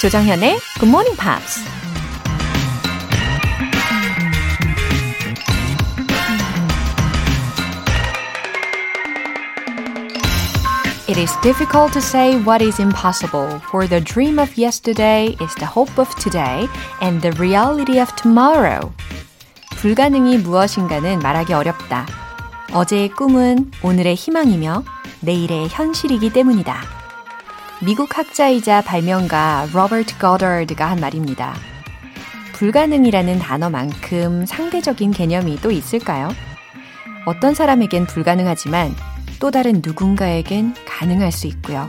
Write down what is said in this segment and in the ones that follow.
조정현의 Good Morning Pops. It is difficult to say what is impossible, for the dream of yesterday is the hope of today, and the reality of tomorrow. 불가능이 무엇인가는 말하기 어렵다. 어제의 꿈은 오늘의 희망이며 내일의 현실이기 때문이다. 미국 학자이자 발명가 로버트 거더드가 한 말입니다. 불가능이라는 단어만큼 상대적인 개념이 또 있을까요? 어떤 사람에겐 불가능하지만 또 다른 누군가에겐 가능할 수 있고요.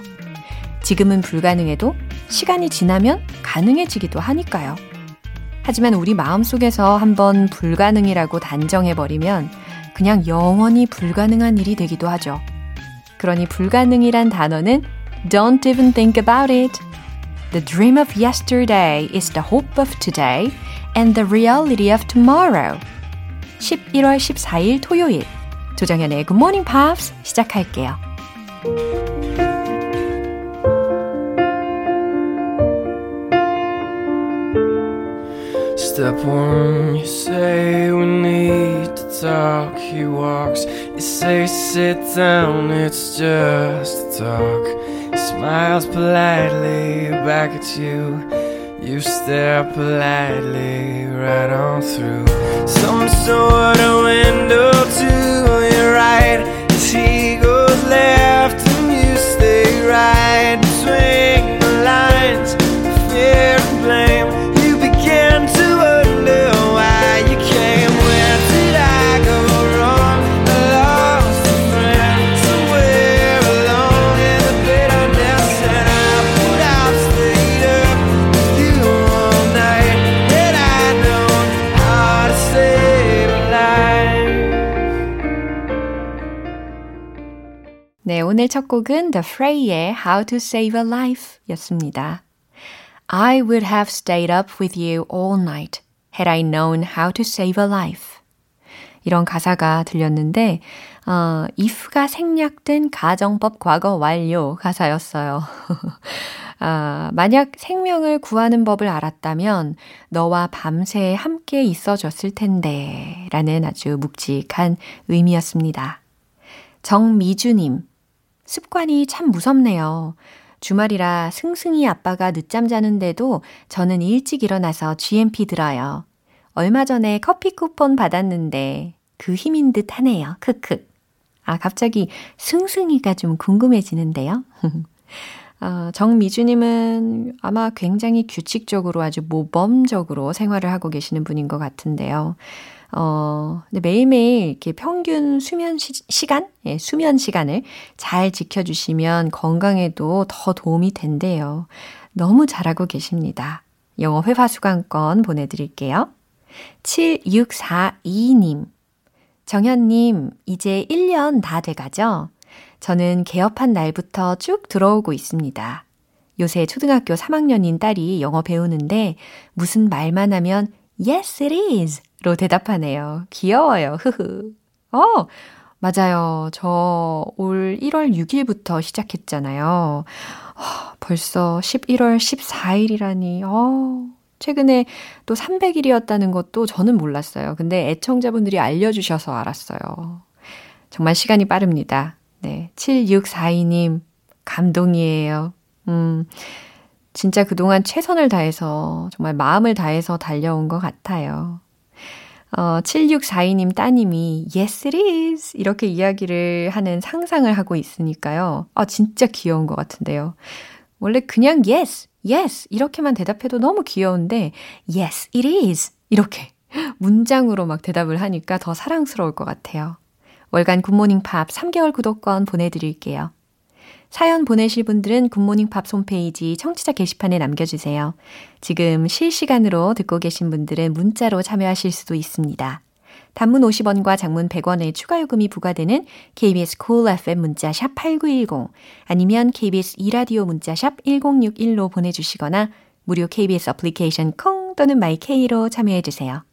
지금은 불가능해도 시간이 지나면 가능해지기도 하니까요. 하지만 우리 마음속에서 한번 불가능이라고 단정해버리면 그냥 영원히 불가능한 일이 되기도 하죠. 그러니 불가능이란 단어는 don't even think about it. The dream of yesterday is the hope of today and the reality of tomorrow. 11월 14일 토요일 조정현의 Good Morning Pops 시작할게요. Step one, you say we need to talk. He walks, you say sit down, it's just talk. Smiles politely back at you. You stare politely right on through some sort of window to your right as he goes left 오늘 첫 곡은 The Fray의 How to Save a Life 였습니다. I would have stayed up with you all night had I known how to save a life. 이런 가사가 들렸는데, 어, if가 생략된 가정법 과거 완료 가사였어요. 아, 만약 생명을 구하는 법을 알았다면 너와 밤새 함께 있어줬을 텐데 라는 아주 묵직한 의미였습니다. 정미주님, 습관이 참 무섭네요. 주말이라 승승이 아빠가 늦잠 자는데도 저는 일찍 일어나서 GMP 들어요. 얼마 전에 커피 쿠폰 받았는데 그 힘인 듯 하네요. 크크. 아, 갑자기 승승이가 좀 궁금해지는데요. 어, 정미주님은 아마 굉장히 규칙적으로 아주 모범적으로 생활을 하고 계시는 분인 것 같은데요. 어, 근데 매일매일 이렇게 평균 수면 시, 간 예, 수면 시간을 잘 지켜주시면 건강에도 더 도움이 된대요. 너무 잘하고 계십니다. 영어 회화 수강권 보내드릴게요. 7642님. 정현님, 이제 1년 다 돼가죠? 저는 개업한 날부터 쭉 들어오고 있습니다. 요새 초등학교 3학년인 딸이 영어 배우는데 무슨 말만 하면 Yes, it is. 로 대답하네요. 귀여워요. 흐흐. 어, 맞아요. 저 올 1월 6일부터 시작했잖아요. 어, 벌써 11월 14일이라니. 어, 최근에 또 300일이었다는 것도 저는 몰랐어요. 근데 애청자분들이 알려주셔서 알았어요. 정말 시간이 빠릅니다. 네. 7642님, 감동이에요. 음, 진짜 그동안 최선을 다해서, 정말 마음을 다해서 달려온 것 같아요. 어, 7642님 따님이 Yes it is 이렇게 이야기를 하는 상상을 하고 있으니까요. 아, 진짜 귀여운 것 같은데요. 원래 그냥 Yes, Yes 이렇게만 대답해도 너무 귀여운데 Yes it is 이렇게 문장으로 막 대답을 하니까 더 사랑스러울 것 같아요. 월간 굿모닝 팝 3개월 구독권 보내드릴게요. 사연 보내실 분들은 굿모닝 팝스 홈페이지 청취자 게시판에 남겨주세요. 지금 실시간으로 듣고 계신 분들은 문자로 참여하실 수도 있습니다. 단문 50원과 장문 100원의 추가 요금이 부과되는 KBS cool FM 문자 샵 8910 아니면 KBS 2라디오 문자 샵 1061로 보내주시거나 무료 KBS 어플리케이션 콩 또는 마이케이로 참여해 주세요.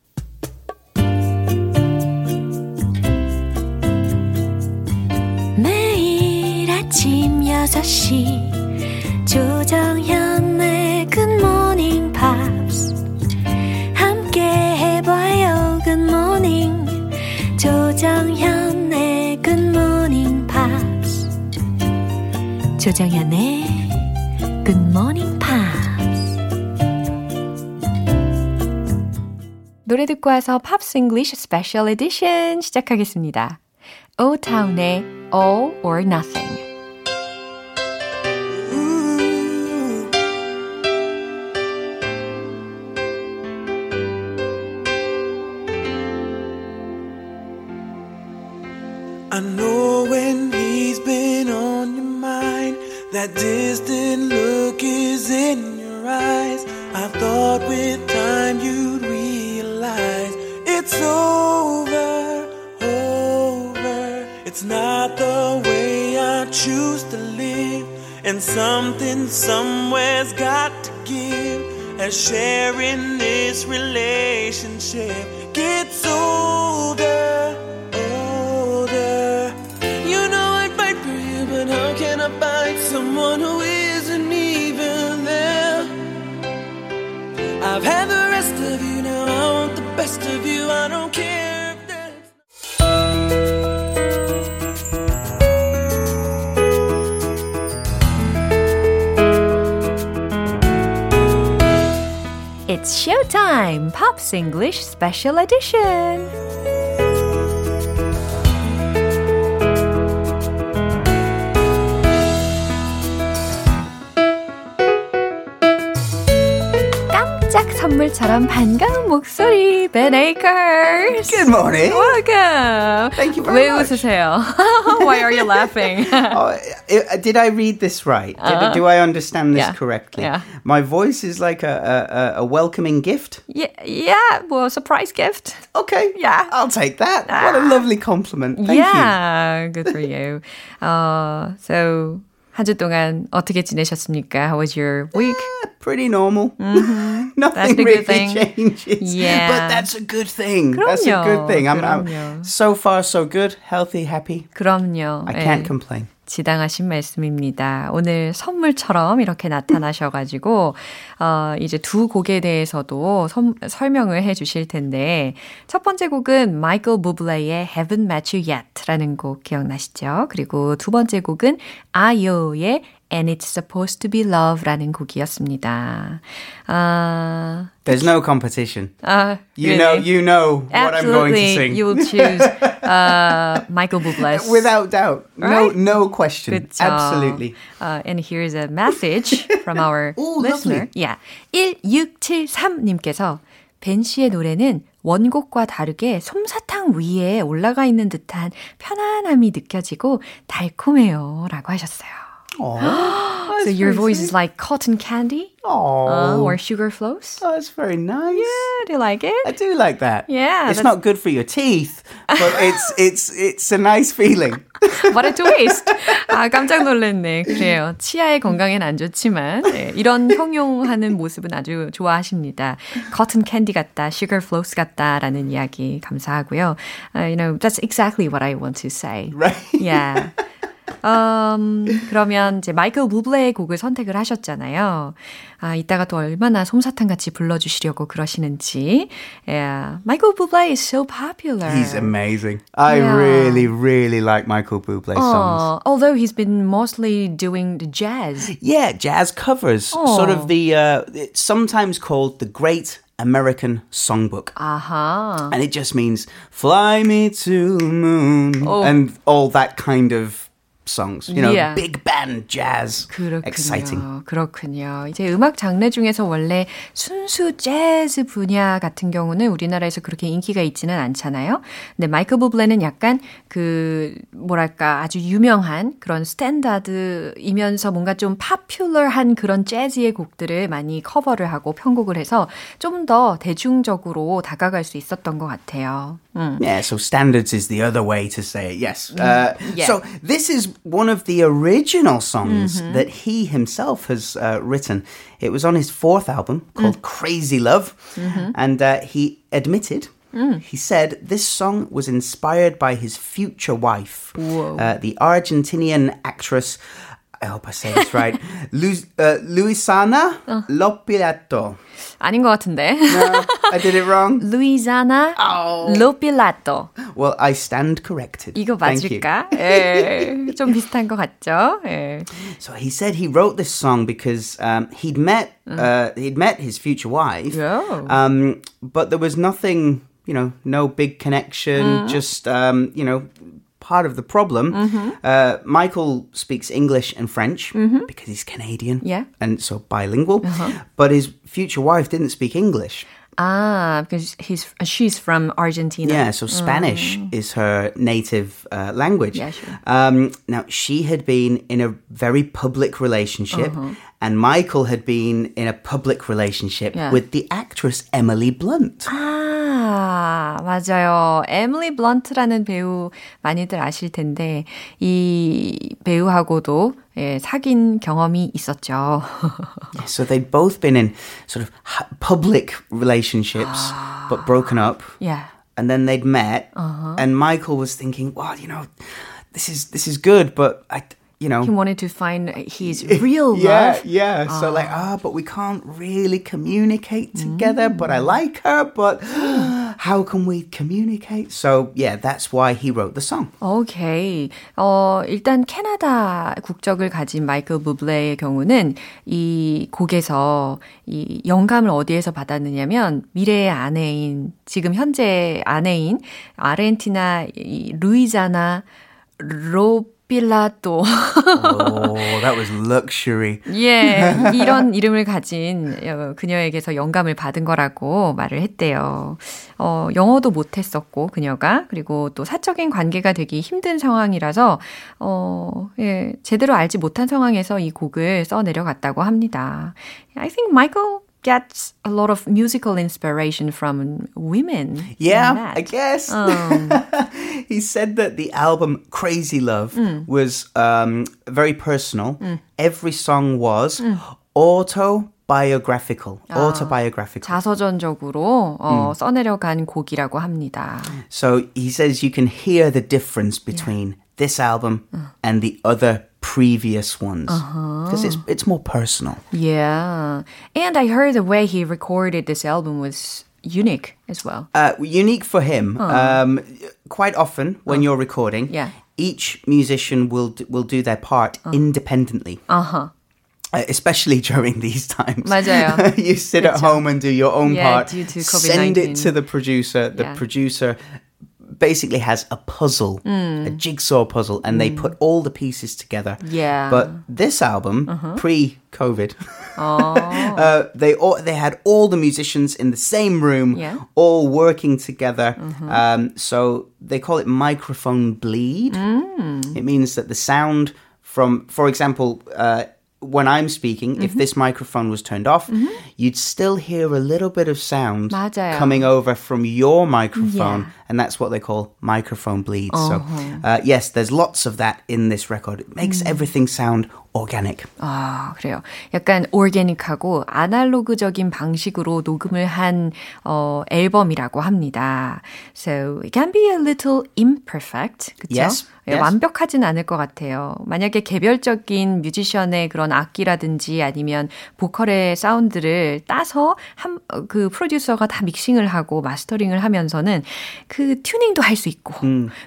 6시 조정현의 good morning pops 함께 해봐요 morning 조정현의 morning pops 조정현의 morning pops 노래 듣고 와서 Pops English Special Edition 시작하겠습니다. 오타운의 All or Nothing over, over. It's not the way I choose to live, and something somewhere's got to give. As sharing this relationship gets older. Best of you. I don't care. It's showtime! Pops English Special Edition! 선물처럼 반가운 목소리, Ben Akers. Good morning. Welcome. Thank you very 왜 much. 웃으세요? Why are you laughing? oh, did I read this right? Did, uh, do I understand this yeah. correctly? Yeah. My voice is like a, a, a welcoming gift? Yeah, yeah, well, surprise gift. Okay. Yeah. I'll take that. What a lovely compliment. Thank yeah, you. good for you. Uh, so 한 주 동안 어떻게 지내셨습니까? How was your week? Yeah, pretty normal. Mm-hmm. Nothing really changes. Yeah. But that's a good thing. 그럼요. That's a good thing. I'm, 그럼요. I'm so far so good, healthy, happy. 그럼요. I can't 네. complain. 지당하신 말씀입니다. 오늘 선물처럼 이렇게 나타나셔가지고, 어, 이제 두 곡에 대해서도 선, 설명을 해 주실 텐데, 첫 번째 곡은 마이클 부블레의 Haven't Met You Yet 라는 곡 기억나시죠? 그리고 두 번째 곡은 아이오의 And It's Supposed to Be Love라는 곡이었습니다. 아, There's no competition. 아, You really? know, you know what I'm going to Absolutely, sing. you will choose uh, Michael Bublé's. Without doubt. Right? No, no question. 그쵸. Absolutely. Uh, and here's a message from our Ooh, listener. lovely. Yeah. 1673님께서 벤 씨의 노래는 원곡과 다르게 솜사탕 위에 올라가 있는 듯한 편안함이 느껴지고 달콤해요. 라고 하셨어요. Oh, so your voice is like cotton candy oh, uh, or sugar flows? oh, that's very nice. Yeah, do you like it? I do like that. Yeah, it's that's- not good for your teeth, but it's it's it's a nice feeling. What a twist! 아, 깜짝 놀랐네. 그래요. 치아의 건강엔 안 좋지만, 네, 이런 형용하는 모습은 아주 좋아하십니다. cotton candy 같다, sugar flows 같다라는 이야기 감사하고요. Uh, you know, that's exactly what I want to say. Right. Yeah. 음, 그러면 이제 마이클 부블레의 곡을 선택을 하셨잖아요. 아, 이따가 또 얼마나 솜사탕 같이 불러주시려고 그러시는지. Yeah. Michael Bublé is so popular. He's amazing. I Yeah. really, really like Michael Bublé songs. Oh, although he's been mostly doing the jazz. Yeah, jazz covers, sort of the uh, it's sometimes called the Great American Songbook. 아하. And it just means fly me to the moon Oh. and all that kind of songs. You know, Yeah. big band jazz. 그렇군요. Exciting. 그렇군요. 이제 음악 장르 중에서 원래 순수 재즈 분야 같은 경우는 우리나라에서 그렇게 인기가 있지는 않잖아요. 근데 마이클 부블레는 약간 그 뭐랄까 아주 유명한 그런 standard이면서 뭔가 좀 popular한 그런 재즈의 곡들을 많이 커버를 하고 편곡을 해서 좀 더 대중적으로 다가갈 수 있었던 것 같아요. 음. Yeah, so standards is the other way to say it. Yes. Uh, yeah. So this is one of the original songs that he himself has uh, written. It was on his fourth album called Crazy Love, and uh, he admitted. He said this song was inspired by his future wife, uh, the Argentinian actress I hope I say this right. Lu, uh, Luisana Lopilato. 아닌 것 같은데. No, I did it wrong. 루이자나 Oh. 로필라토. Well, I stand corrected. 이거 Thank you. 맞을까? 예, 좀 비슷한 것 같죠? 예. So he said he wrote this song because um, he'd met uh, he'd met his future wife, Yeah. um, but there was nothing, you know, no big connection. Just um, you know, part of the problem. Uh, Michael speaks English and French because he's Canadian, Yeah. and so bilingual. But his future wife didn't speak English. 아, because he's she's from Argentina. Yeah, so Spanish is her native uh, language. Yeah, sure. Um, now, she had been in a very public relationship, Uh-huh. and Michael had been in a public relationship Yeah. with the actress Emily Blunt. 아, 맞아요. 에밀리 블런트라는 배우 많이들 아실 텐데 이 배우하고도 예, 사귄 경험이 있었죠. So they'd both been in sort of hu- public relationships, but broken up. yeah. And then they'd met, Uh-huh. and Michael was thinking, "Well, you know, this is this is good, but I, you know, He wanted to find his real yeah, love. yeah. So like, ah, but we can't really communicate together. But I like her. But how can we communicate? So yeah, that's why he wrote the song. 오케이. 어, 일단 캐나다 국적을 가진 마이클 부블레의 경우는 이 곡에서 이 영감을 어디에서 받았느냐면 미래의 아내인, 지금 현재 아내인 아르헨티나 이 루이자나 로 필라토. Oh, that was luxury. 예, 이런 이름을 가진 어, 그녀에게서 영감을 받은 거라고 말을 했대요. 어, 영어도 못했었고, 그녀가. 그리고 또 사적인 관계가 되기 힘든 상황이라서, 어, 예, 제대로 알지 못한 상황에서 이 곡을 써 내려갔다고 합니다. I think Michael gets a lot of musical inspiration from women. in Yeah, that. I guess. Um, he said that the album Crazy Love was um, very personal. Every song was autobiographical. Autobiographical. 자서전적으로 어, 써내려간 곡이라고 합니다. So he says you can hear the difference between this album and the other previous ones because it's it's more personal. Yeah. And I heard the way he recorded this album was unique as well. Uh, unique for him. Um, quite often when you're recording, Yeah. each musician will d- will do their part independently. Uh-huh. Uh, especially during these times. 맞아요. you sit at home and do your own Yeah, part. due to Send it COVID-19. to the producer. The Yeah. producer basically has a puzzle, hmm. a jigsaw puzzle, and they hmm. put all the pieces together. Yeah. But this album, uh-huh. pre-COVID, oh. uh, they all, they had all the musicians in the same room, Yeah. all working together. Mm-hmm. Um, so they call it microphone bleed. Mm. It means that the sound from, for example, uh, when I'm speaking, if mm-hmm. this microphone was turned off, mm-hmm. You'd still hear a little bit of sound 맞아요. coming over from your microphone, Yeah. and that's what they call microphone bleed. So, uh, yes, there's lots of that in this record. It makes everything sound organic. 아, 그래요. 약간 오르게닉하고 아날로그적인 방식으로 녹음을 한 어, 앨범이라고 합니다. So it can be a little imperfect. 그쵸? Yes, 예, yes. 완벽하진 않을 것 같아요. 만약에 개별적인 뮤지션의 그런 악기라든지 아니면 보컬의 사운드를 따서 한, 어, 그 프로듀서가 다 믹싱을 하고 마스터링을 하면서는 그 튜닝도 할 수 있고,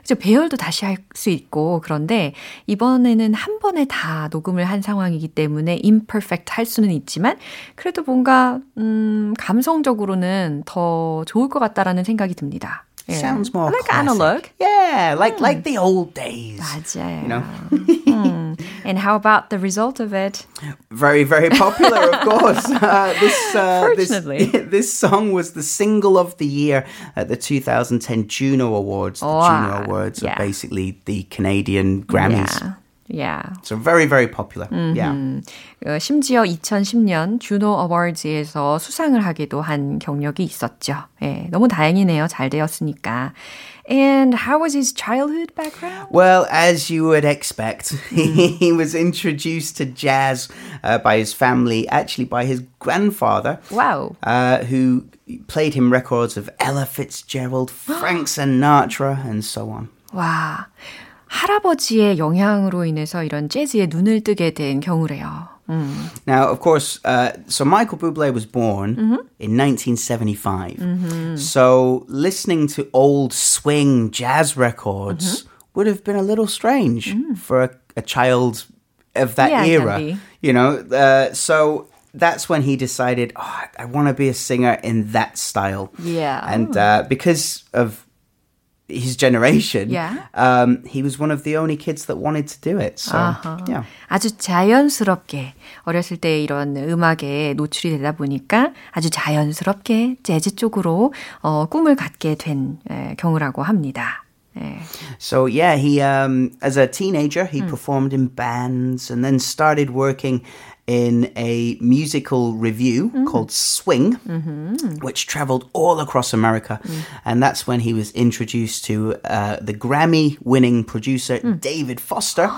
그죠? 배열도 다시 할 수 있고, 그런데 이번에는 한 번에 다 녹음을 한 상황이기 때문에 imperfect 할 수는 있지만, 그래도 뭔가, 음, 감성적으로는 더 좋을 것 같다라는 생각이 듭니다. 예. Sounds more I like classic. analog. Yeah, like like the old days. 맞아요. You know, 음. And how about the result of it? very very popular, of course. Uh, this uh, this Fortunately. this song was the single of the year at the 2010 Juno Awards. The Wow. Juno Awards Yeah. are basically the Canadian Grammys. Yeah. Yeah. So very very popular. Yeah. 어, 심지어 2010년 주노 어워즈에서 수상을 하기도 한 경력이 있었죠. 예, 너무 다행이네요. 잘 되었으니까. And how was his childhood background? Well, as you would expect, he was introduced to jazz uh, by his family, actually by his grandfather, Wow. uh, who played him records of Ella Fitzgerald, Frank Sinatra, and so on. 와. 할아버지의 영향으로 인해서 이런 재즈에 눈을 뜨게 된 경우래요. 음. Now, of course, uh, so Michael Bublé was born mm-hmm. in 1975. Mm-hmm. So listening to old swing jazz records mm-hmm. would have been a little strange mm. for a, a, child of that yeah, era. You know, uh, so that's when he decided, oh, I, I want to be a singer in that style. Yeah. And uh, because of his generation, yeah. um, he was one of the only kids that wanted to do it. So, uh-huh. yeah. 아주 자연스럽게 어렸을 때 이런 음악에 노출이 되다 보니까 아주 자연스럽게 재즈 쪽으로 어, 꿈을 갖게 된 에, 경우라고 합니다. So yeah, he um, as a teenager he mm. performed in bands and then started working in a musical review mm. called Swing, mm-hmm. which traveled all across America. Mm. And that's when he was introduced to uh, the Grammy winning producer mm. David Foster,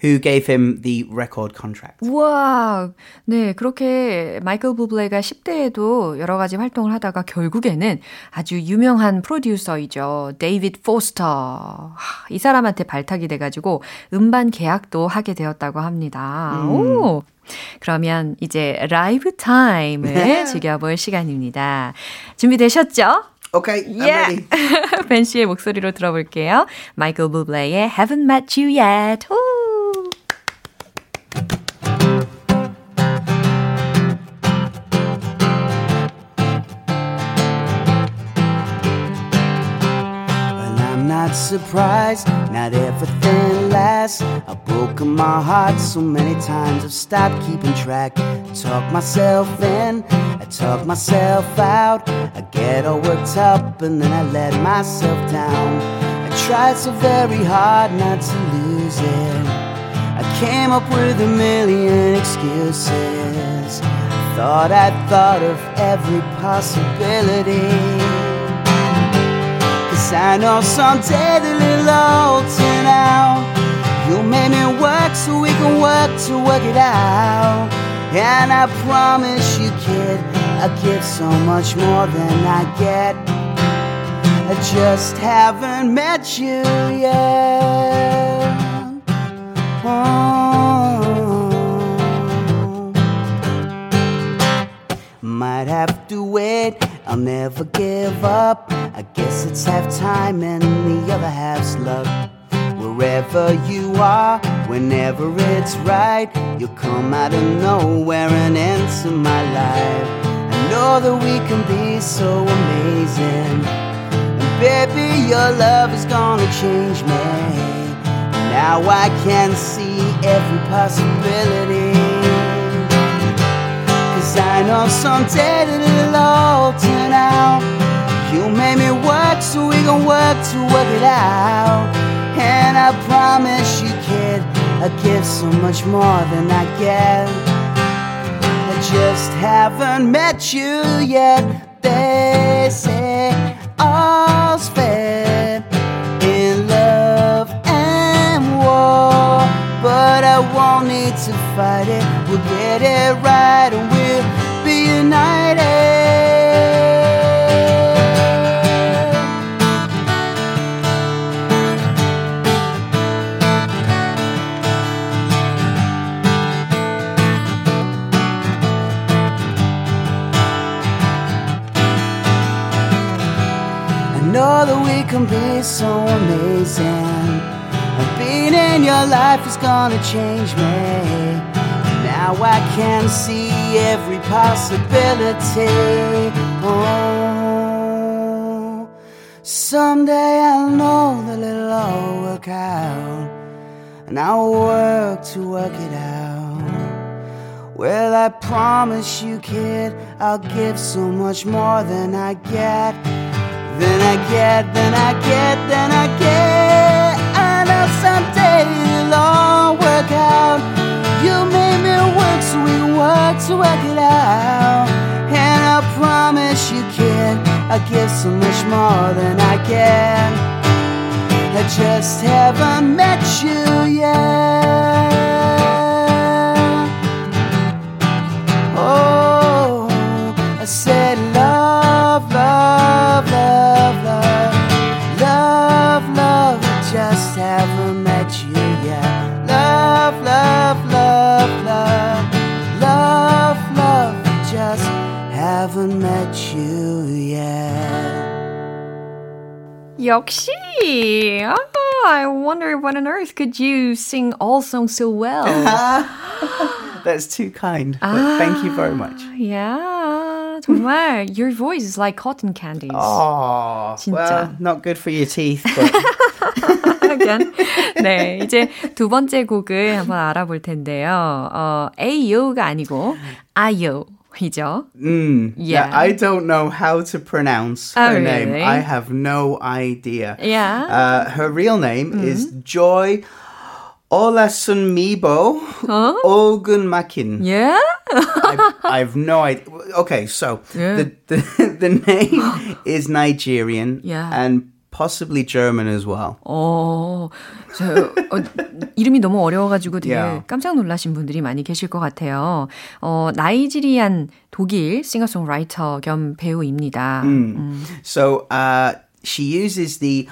who gave him the record contract. 와, 네, 그렇게 마이클 부블레가 10대에도 여러 가지 활동을 하다가 결국에는 아주 유명한 프로듀서이죠. 데이비드 포스터. 이 사람한테 발탁이 돼가지고 음반 계약도 하게 되었다고 합니다. 음. 오! 그러면 이제 라이브 타임을 네. 즐겨볼 시간입니다. 준비되셨죠? Okay, I'm yeah. ready. 벤 씨의 목소리로 들어볼게요. 마이클 부블레의 Haven't Met You Yet. 오! not surprised, not everything I've broken my heart so many times, I've stopped keeping track. I Talk myself in, I talk myself out. I get all worked up and then I let myself down. I tried so very hard not to lose it. I came up with a million excuses. Thought I'd thought of every possibility. Cause I know someday the little old turn out. You made me work so we can work to work it out. And I promise you, kid, I give so much more than I get. I just haven't met you yet. Oh. Might have to wait, I'll never give up. I guess it's half time and the other half's luck. Wherever you are, whenever it's right, you'll come out of nowhere and enter my life. I know that we can be so amazing. And baby, your love is gonna change me. Now I can see every possibility. Cause I know someday that it'll all turn out. You made me work, so we gon' work to work it out. And I promise you, kid, I give so much more than I get. I just haven't met you yet. They say all's fair in love and war, but I won't need to fight it. We'll get it right and we'll be united. Can be so amazing. Being in your life is gonna change me. Now I can see every possibility. Oh, someday I'll know that it'll all work out. And I'll work to work it out. Well, I promise you, kid, I'll give so much more than I get. Then I get, then I get, then I get. I know someday it'll all work out. You made me work, so we work to work it out. And I promise you, kid, I give so much more than I get. I just haven't met you yet. 역시. Oh, I wonder what on earth could you sing all songs so well? That's too kind. But thank you very much. yeah, 정말 your voice is like cotton candies. Oh, 진짜. well, not good for your teeth, but again. 네, 이제 두 번째 곡을 한번 알아볼 텐데요. 어, Ayo가 아니고 아요 이죠. mm, yeah. Yeah. I don't know how to pronounce Oh, her name. really? I have no idea. Yeah. Uh, her real name is Joy Olasunmibo Ogunmakin. Yeah? I, I have no idea. Okay, so Yeah. the, the the name is Nigerian Yeah. and possibly German as well. 어, 저, 어, 이름이 너무 어려워가지고 되게 Yeah. 깜짝 놀라신 분들이 많이 계실 것 같아요. 어, 나이지리안 독일 싱어송라이터 겸 배우입니다. So uh, she uses the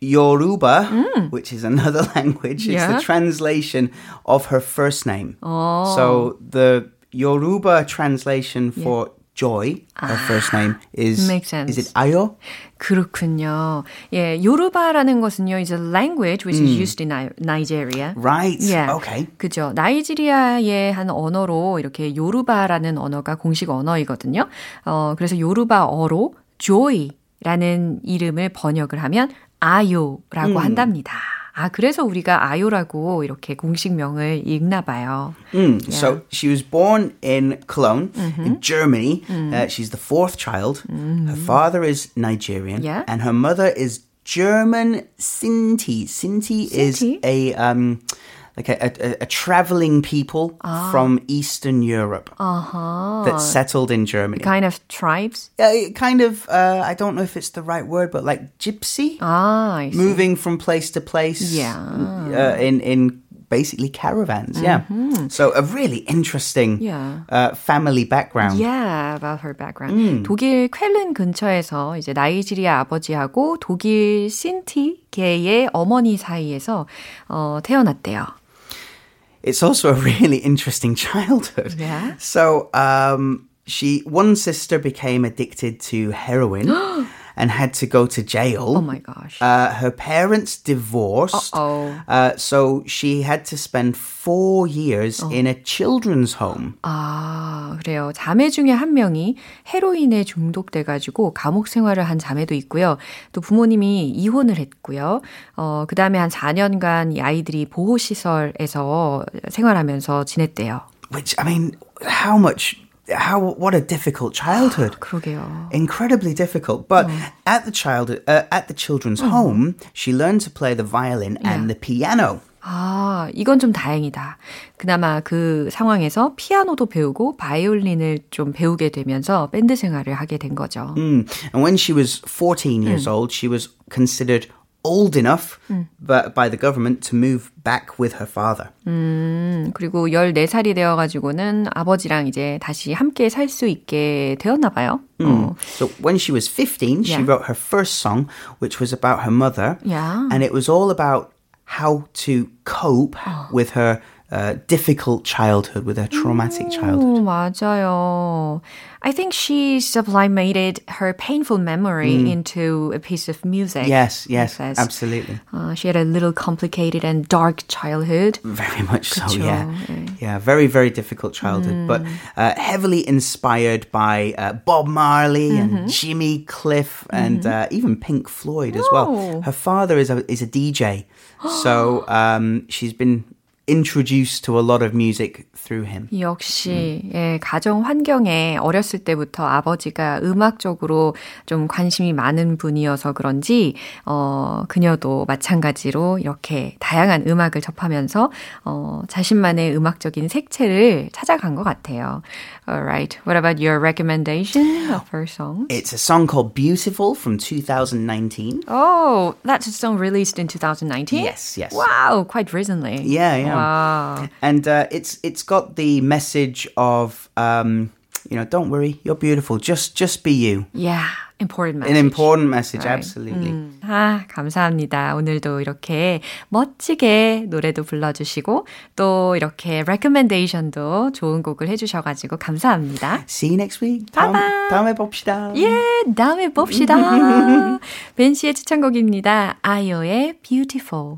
Yoruba, which is another language. It's Yeah. the translation of her first name. So the Yoruba translation for Joy, her first name, is Makes sense. is it Ayo? 그렇군요. 예, 요르바라는 것은요, is a language which is used in Ni- Nigeria. Right. Yeah. Okay. 그죠. 나이지리아의 한 언어로 이렇게 요르바라는 언어가 공식 언어이거든요. 어, 그래서 요르바어로 joy라는 이름을 번역을 하면 아요라고 한답니다. 아, 그래서 우리가 아요라고 이렇게 공식명을 읽나 봐요. Mm, So she was born in Cologne, in Germany. Uh, she's the fourth child. Her father is Nigerian, Yeah. and her mother is German Sinti. Sinti, is Sinti? a um, like a, a, a traveling people from Eastern Europe that settled in Germany. Kind of tribes. Uh, it kind of, uh, I don't know if it's the right word, but like gypsy, 아, I see. moving from place to place. Yeah. Uh, in in basically caravans. Yeah. So a really interesting Yeah. uh, family background. Yeah, about her background. 독일 쾰른 근처에서 이제 나이지리아 아버지하고 독일 신티계의 어머니 사이에서 어, 태어났대요. It's also a really interesting childhood. Yeah. So um, she one sister became addicted to heroin and had to go to jail. Oh my gosh. Uh, her parents divorced. Uh-oh. Uh, so she had to spend four years in a children's home. 아, 그래요. 자매 중에 한 명이 헤로인에 중독돼가지고 감옥 생활을 한 자매도 있고요. 또 부모님이 이혼을 했고요. 어, 그 다음에 한 4년간 이 아이들이 보호시설에서 생활하면서 지냈대요. Which, I mean, how much, how, what a difficult childhood. 그러게요. incredibly difficult. But at the child uh, at the children's home, she learned to play the violin and the piano. 아, 이건 좀 다행이다. 그나마 그 상황에서 피아노도 배우고 바이올린을 좀 배우게 되면서 밴드 생활을 하게 된 거죠. Mm. And when she was 14 years old, she was considered old enough but by the government to move back with her father. 음, 그리고 14살이 되어가지고는 아버지랑 이제 다시 함께 살 수 있게 되었나 봐요. 어, So when she was 15, she Yeah. wrote her first song, which was about her mother. Yeah. And it was all about how to cope with her uh, difficult childhood, with her traumatic childhood. 오, 맞아요. I think she sublimated her painful memory into a piece of music. Yes, yes, says. absolutely. Uh, she had a little complicated and dark childhood. Very much so, 그쵸, yeah. 예. Yeah, very, very difficult childhood, but uh, heavily inspired by uh, Bob Marley and Jimmy Cliff and uh, even Pink Floyd as well. Oh. Her father is a, is a DJ, so um, she's been introduced to a lot of music through him. 역시 예, 가정 환경에 어렸을 때부터 아버지가 음악적으로 좀 관심이 많은 분이어서 그런지 어, 그녀도 마찬가지로 이렇게 다양한 음악을 접하면서 어, 자신만의 음악적인 색채를 찾아간 것 같아요. Alright, what about your recommendation of her song? It's a song called Beautiful from 2019. Oh, that's a song released in 2019? Yes, yes. Wow, quite recently. Yeah, yeah. Wow. And uh, it's it's got the message of um, you know, don't worry, you're beautiful. Just just be you. Yeah, important message. An important message, Right. absolutely. 음. 아, 감사합니다. 오늘도 이렇게 멋지게 노래도 불러주시고 또 이렇게 recommendation도 좋은 곡을 해주셔가지고 감사합니다. See you next week. Bye 다음, bye. 다음에 봅시다. 예, 다음에 봅시다. 벤 씨의 추천곡입니다. 아이오의 Beautiful.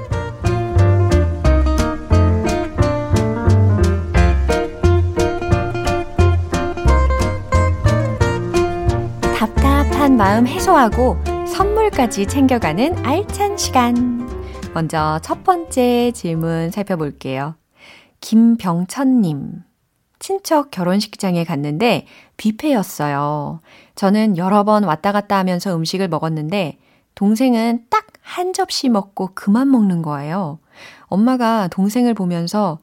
마음 해소하고 선물까지 챙겨가는 알찬 시간. 먼저 첫 번째 질문 살펴볼게요. 김병천님. 친척 결혼식장에 갔는데 뷔페였어요. 저는 여러 번 왔다 갔다 하면서 음식을 먹었는데 동생은 딱 한 접시 먹고 그만 먹는 거예요. 엄마가 동생을 보면서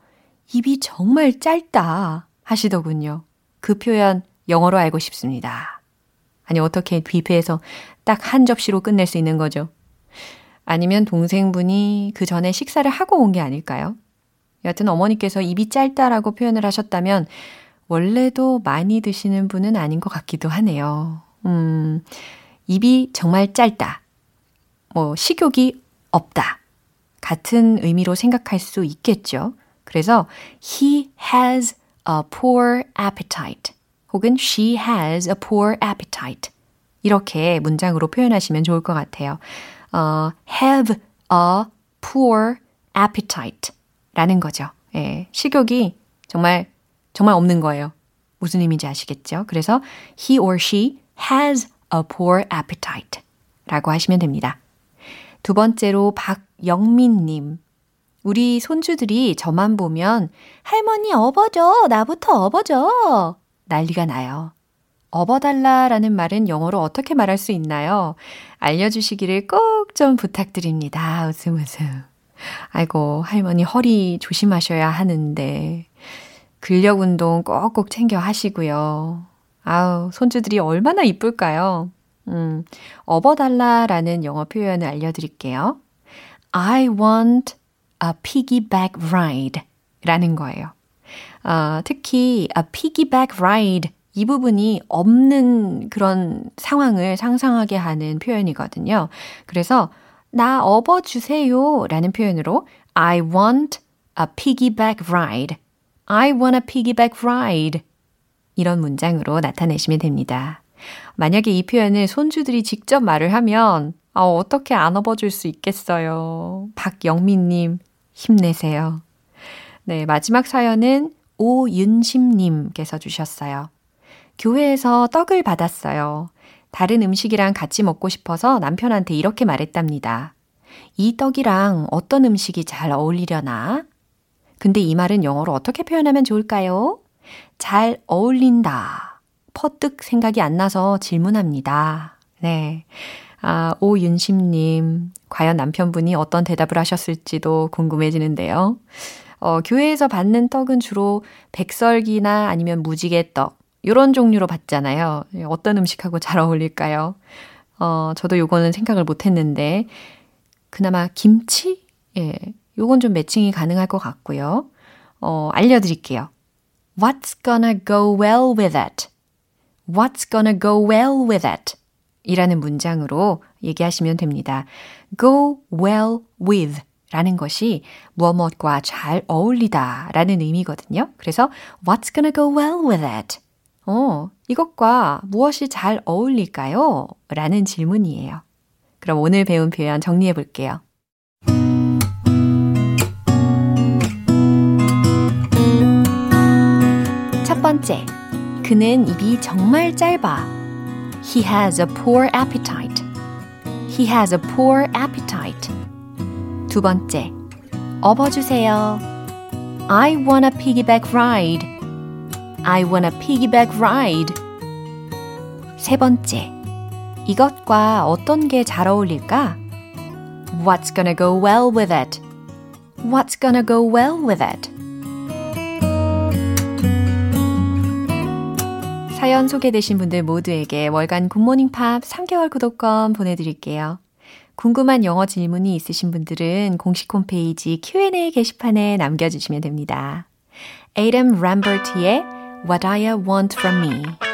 입이 정말 짧다 하시더군요. 그 표현 영어로 알고 싶습니다. 아니, 어떻게 뷔페에서 딱 한 접시로 끝낼 수 있는 거죠? 아니면 동생분이 그 전에 식사를 하고 온 게 아닐까요? 여하튼 어머니께서 입이 짧다라고 표현을 하셨다면 원래도 많이 드시는 분은 아닌 것 같기도 하네요. 음, 입이 정말 짧다. 뭐, 식욕이 없다. 같은 의미로 생각할 수 있겠죠. 그래서 he has a poor appetite 혹은 she has a poor appetite 이렇게 문장으로 표현하시면 좋을 것 같아요. 어, have a poor appetite 라는 거죠. 예, 식욕이 정말 정말 없는 거예요. 무슨 의미인지 아시겠죠? 그래서 he or she has a poor appetite 라고 하시면 됩니다. 두 번째로 박영민님. 우리 손주들이 저만 보면 할머니 업어줘, 나부터 업어줘. 난리가 나요. 업어달라라는 말은 영어로 어떻게 말할 수 있나요? 알려주시기를 꼭 좀 부탁드립니다. 웃음 웃음. 아이고, 할머니 허리 조심하셔야 하는데, 근력 운동 꼭꼭 챙겨 하시고요. 아우, 손주들이 얼마나 이쁠까요? 음, 업어달라라는 영어 표현을 알려드릴게요. I want a piggyback ride 라는 거예요. 아, 특히 a piggyback ride 이 부분이 없는 그런 상황을 상상하게 하는 표현이거든요. 그래서 나 업어 주세요 라는 표현으로 I want a piggyback ride. I want a piggyback ride. 이런 문장으로 나타내시면 됩니다. 만약에 이 표현을 손주들이 직접 말을 하면 아, 어떻게 안 업어줄 수 있겠어요. 박영민님 힘내세요. 네, 마지막 사연은 오윤심님께서 주셨어요. 교회에서 떡을 받았어요. 다른 음식이랑 같이 먹고 싶어서 남편한테 이렇게 말했답니다. 이 떡이랑 어떤 음식이 잘 어울리려나? 근데 이 말은 영어로 어떻게 표현하면 좋을까요? 잘 어울린다. 퍼뜩 생각이 안 나서 질문합니다. 네. 아, 오윤심님. 과연 남편분이 어떤 대답을 하셨을지도 궁금해지는데요. 어, 교회에서 받는 떡은 주로 백설기나 아니면 무지개 떡, 요런 종류로 받잖아요. 어떤 음식하고 잘 어울릴까요? 어, 저도 요거는 생각을 못 했는데, 그나마 김치? 예, 요건 좀 매칭이 가능할 것 같고요. 어, 알려드릴게요. What's gonna go well with it? What's gonna go well with it? 이라는 문장으로 얘기하시면 됩니다. go well with 라는 것이 무엇무엇과 잘 어울리다 라는 의미거든요. 그래서 what's gonna go well with it? 어, 이것과 무엇이 잘 어울릴까요? 라는 질문이에요. 그럼 오늘 배운 표현 정리해 볼게요. 첫 번째, 그는 입이 정말 짧아. He has a poor appetite. He has a poor appetite. 두 번째, 업어주세요. I want a piggyback ride. I want a piggyback ride. 세 번째, 이것과 어떤 게 잘 어울릴까? What's gonna go well with it? What's gonna go well with it? 사연 소개되신 분들 모두에게 월간 굿모닝 팝 3개월 구독권 보내드릴게요. 궁금한 영어 질문이 있으신 분들은 공식 홈페이지 Q&A 게시판에 남겨주시면 됩니다. Adam Rambert의 What I Want From Me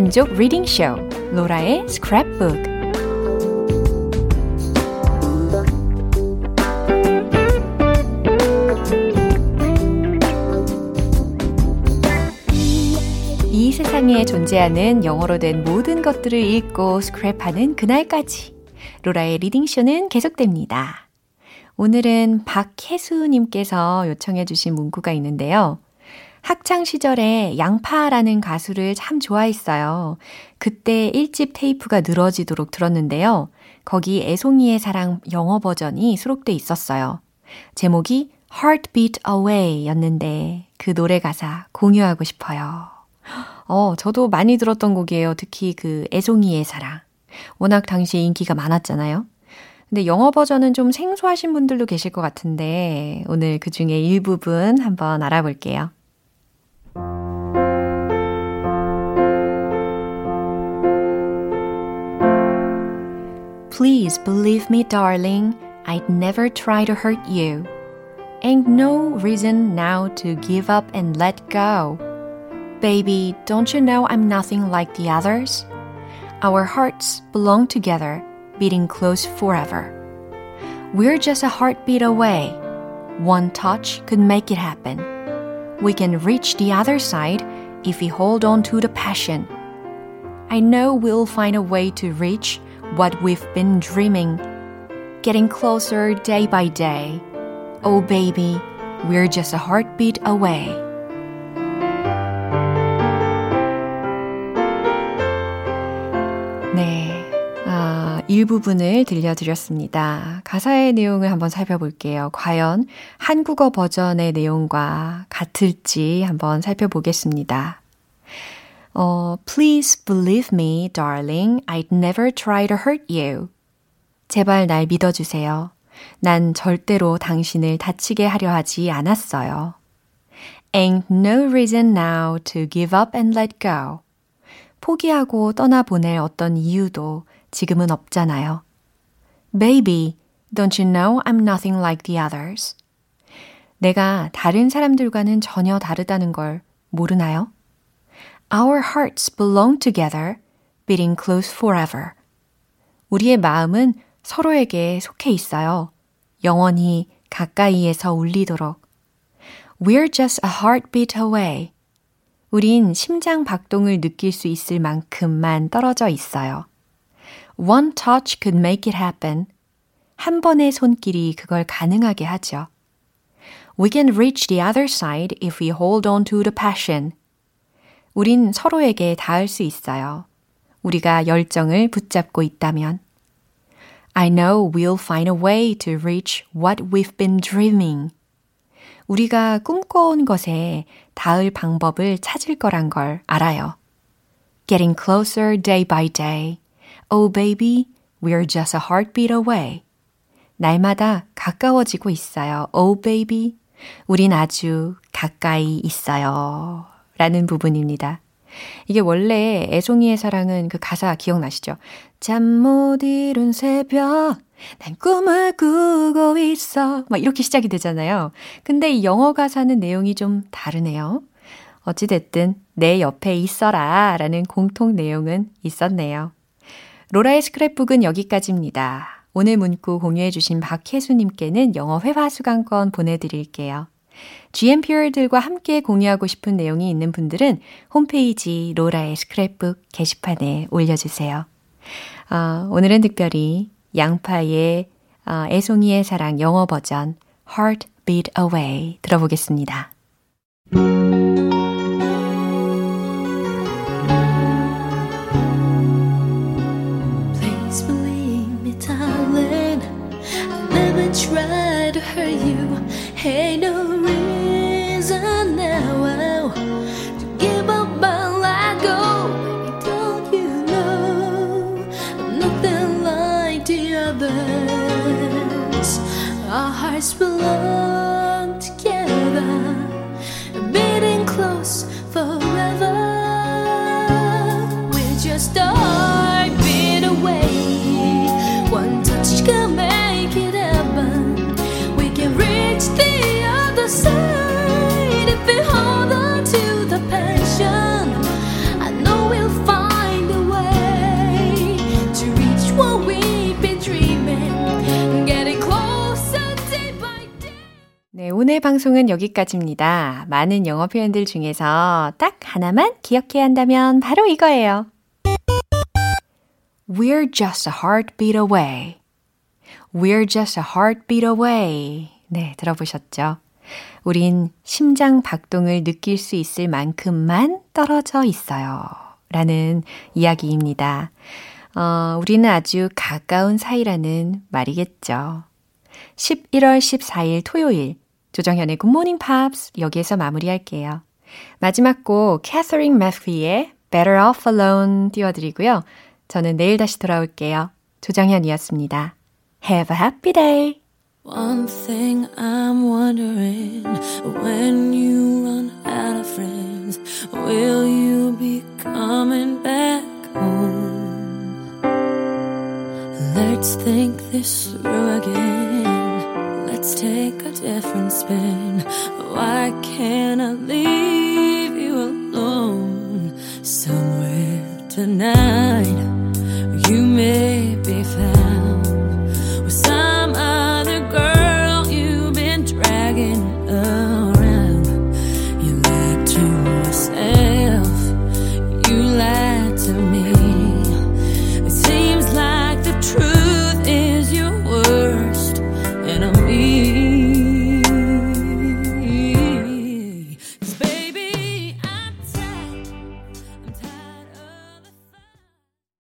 만족 reading show 로라의 스크랩북 이 세상에 존재하는 영어로 된 모든 것들을 읽고 스크랩하는 그날까지 로라의 reading show는 계속됩니다. 오늘은 박혜수님께서 요청해주신 문구가 있는데요. 학창 시절에 양파라는 가수를 참 좋아했어요. 그때 1집 테이프가 늘어지도록 들었는데요. 거기 애송이의 사랑 영어 버전이 수록돼 있었어요. 제목이 Heartbeat Away 였는데 그 노래 가사 공유하고 싶어요. 어, 저도 많이 들었던 곡이에요. 특히 그 애송이의 사랑. 워낙 당시에 인기가 많았잖아요. 근데 영어 버전은 좀 생소하신 분들도 계실 것 같은데 오늘 그 중에 일부분 한번 알아볼게요. Please believe me, darling. I'd never try to hurt you. Ain't no reason now to give up and let go. Baby, don't you know I'm nothing like the others? Our hearts belong together, beating close forever. We're just a heartbeat away. One touch could make it happen. We can reach the other side if we hold on to the passion. I know we'll find a way to reach what we've been dreaming, getting closer day by day. Oh, baby, we're just a heartbeat away. 네. 아, 일부분을 들려드렸습니다. 가사의 내용을 한번 살펴볼게요. 과연 한국어 버전의 내용과 같을지 한번 살펴보겠습니다. 어, Please believe me, darling. I'd never try to hurt you. 제발 날 믿어주세요. 난 절대로 당신을 다치게 하려 하지 않았어요. Ain't no reason now to give up and let go. 포기하고 떠나보낼 어떤 이유도 지금은 없잖아요. Baby, don't you know I'm nothing like the others? 내가 다른 사람들과는 전혀 다르다는 걸 모르나요? Our hearts belong together, beating close forever. 우리의 마음은 서로에게 속해 있어요. 영원히 가까이에서 울리도록. We're just a heartbeat away. 우린 심장 박동을 느낄 수 있을 만큼만 떨어져 있어요. One touch could make it happen. 한 번의 손길이 그걸 가능하게 하죠. We can reach the other side if we hold on to the passion. 우린 서로에게 닿을 수 있어요. 우리가 열정을 붙잡고 있다면. I know we'll find a way to reach what we've been dreaming. 우리가 꿈꿔온 것에 닿을 방법을 찾을 거란 걸 알아요. Getting closer day by day. Oh baby, we're just a heartbeat away. 날마다 가까워지고 있어요. Oh baby, 우린 아주 가까이 있어요. 라는 부분입니다. 이게 원래 애송이의 사랑은 그 가사 기억나시죠? 잠 못 이룬 새벽, 난 꿈을 꾸고 있어. 막 이렇게 시작이 되잖아요. 근데 이 영어 가사는 내용이 좀 다르네요. 어찌됐든 내 옆에 있어라 라는 공통 내용은 있었네요. 로라의 스크랩북은 여기까지입니다. 오늘 문구 공유해주신 박혜수님께는 영어 회화 수강권 보내드릴게요. GMPR들과 함께 공유하고 싶은 내용이 있는 분들은 홈페이지 로라의 스크랩북 게시판에 올려주세요. 어, 오늘은 특별히 양파의 어, 애송이의 사랑 영어 버전 Heart Beat Away 들어보겠습니다. To hurt you. Ain't no reason now oh, to give up and let go. Don't you know I'm nothing like the others? Our hearts belong 오늘 방송은 여기까지입니다. 많은 영어 표현들 중에서 딱 하나만 기억해야 한다면 바로 이거예요. We're just a heartbeat away. We're just a heartbeat away. 네, 들어보셨죠? 우린 심장 박동을 느낄 수 있을 만큼만 떨어져 있어요. 라는 이야기입니다. 어, 우리는 아주 가까운 사이라는 말이겠죠. 11월 14일 토요일 조정현의 굿모닝 팝스 여기에서 마무리할게요. 마지막 곡 캐서린 매피의 Better Off Alone 띄워드리고요. 저는 내일 다시 돌아올게요. 조정현이었습니다. Have a happy day! One thing I'm wondering when you run out of friends, will you be coming back home? Let's think this through again. Let's take a different spin. Why can't I leave you alone somewhere tonight? You may be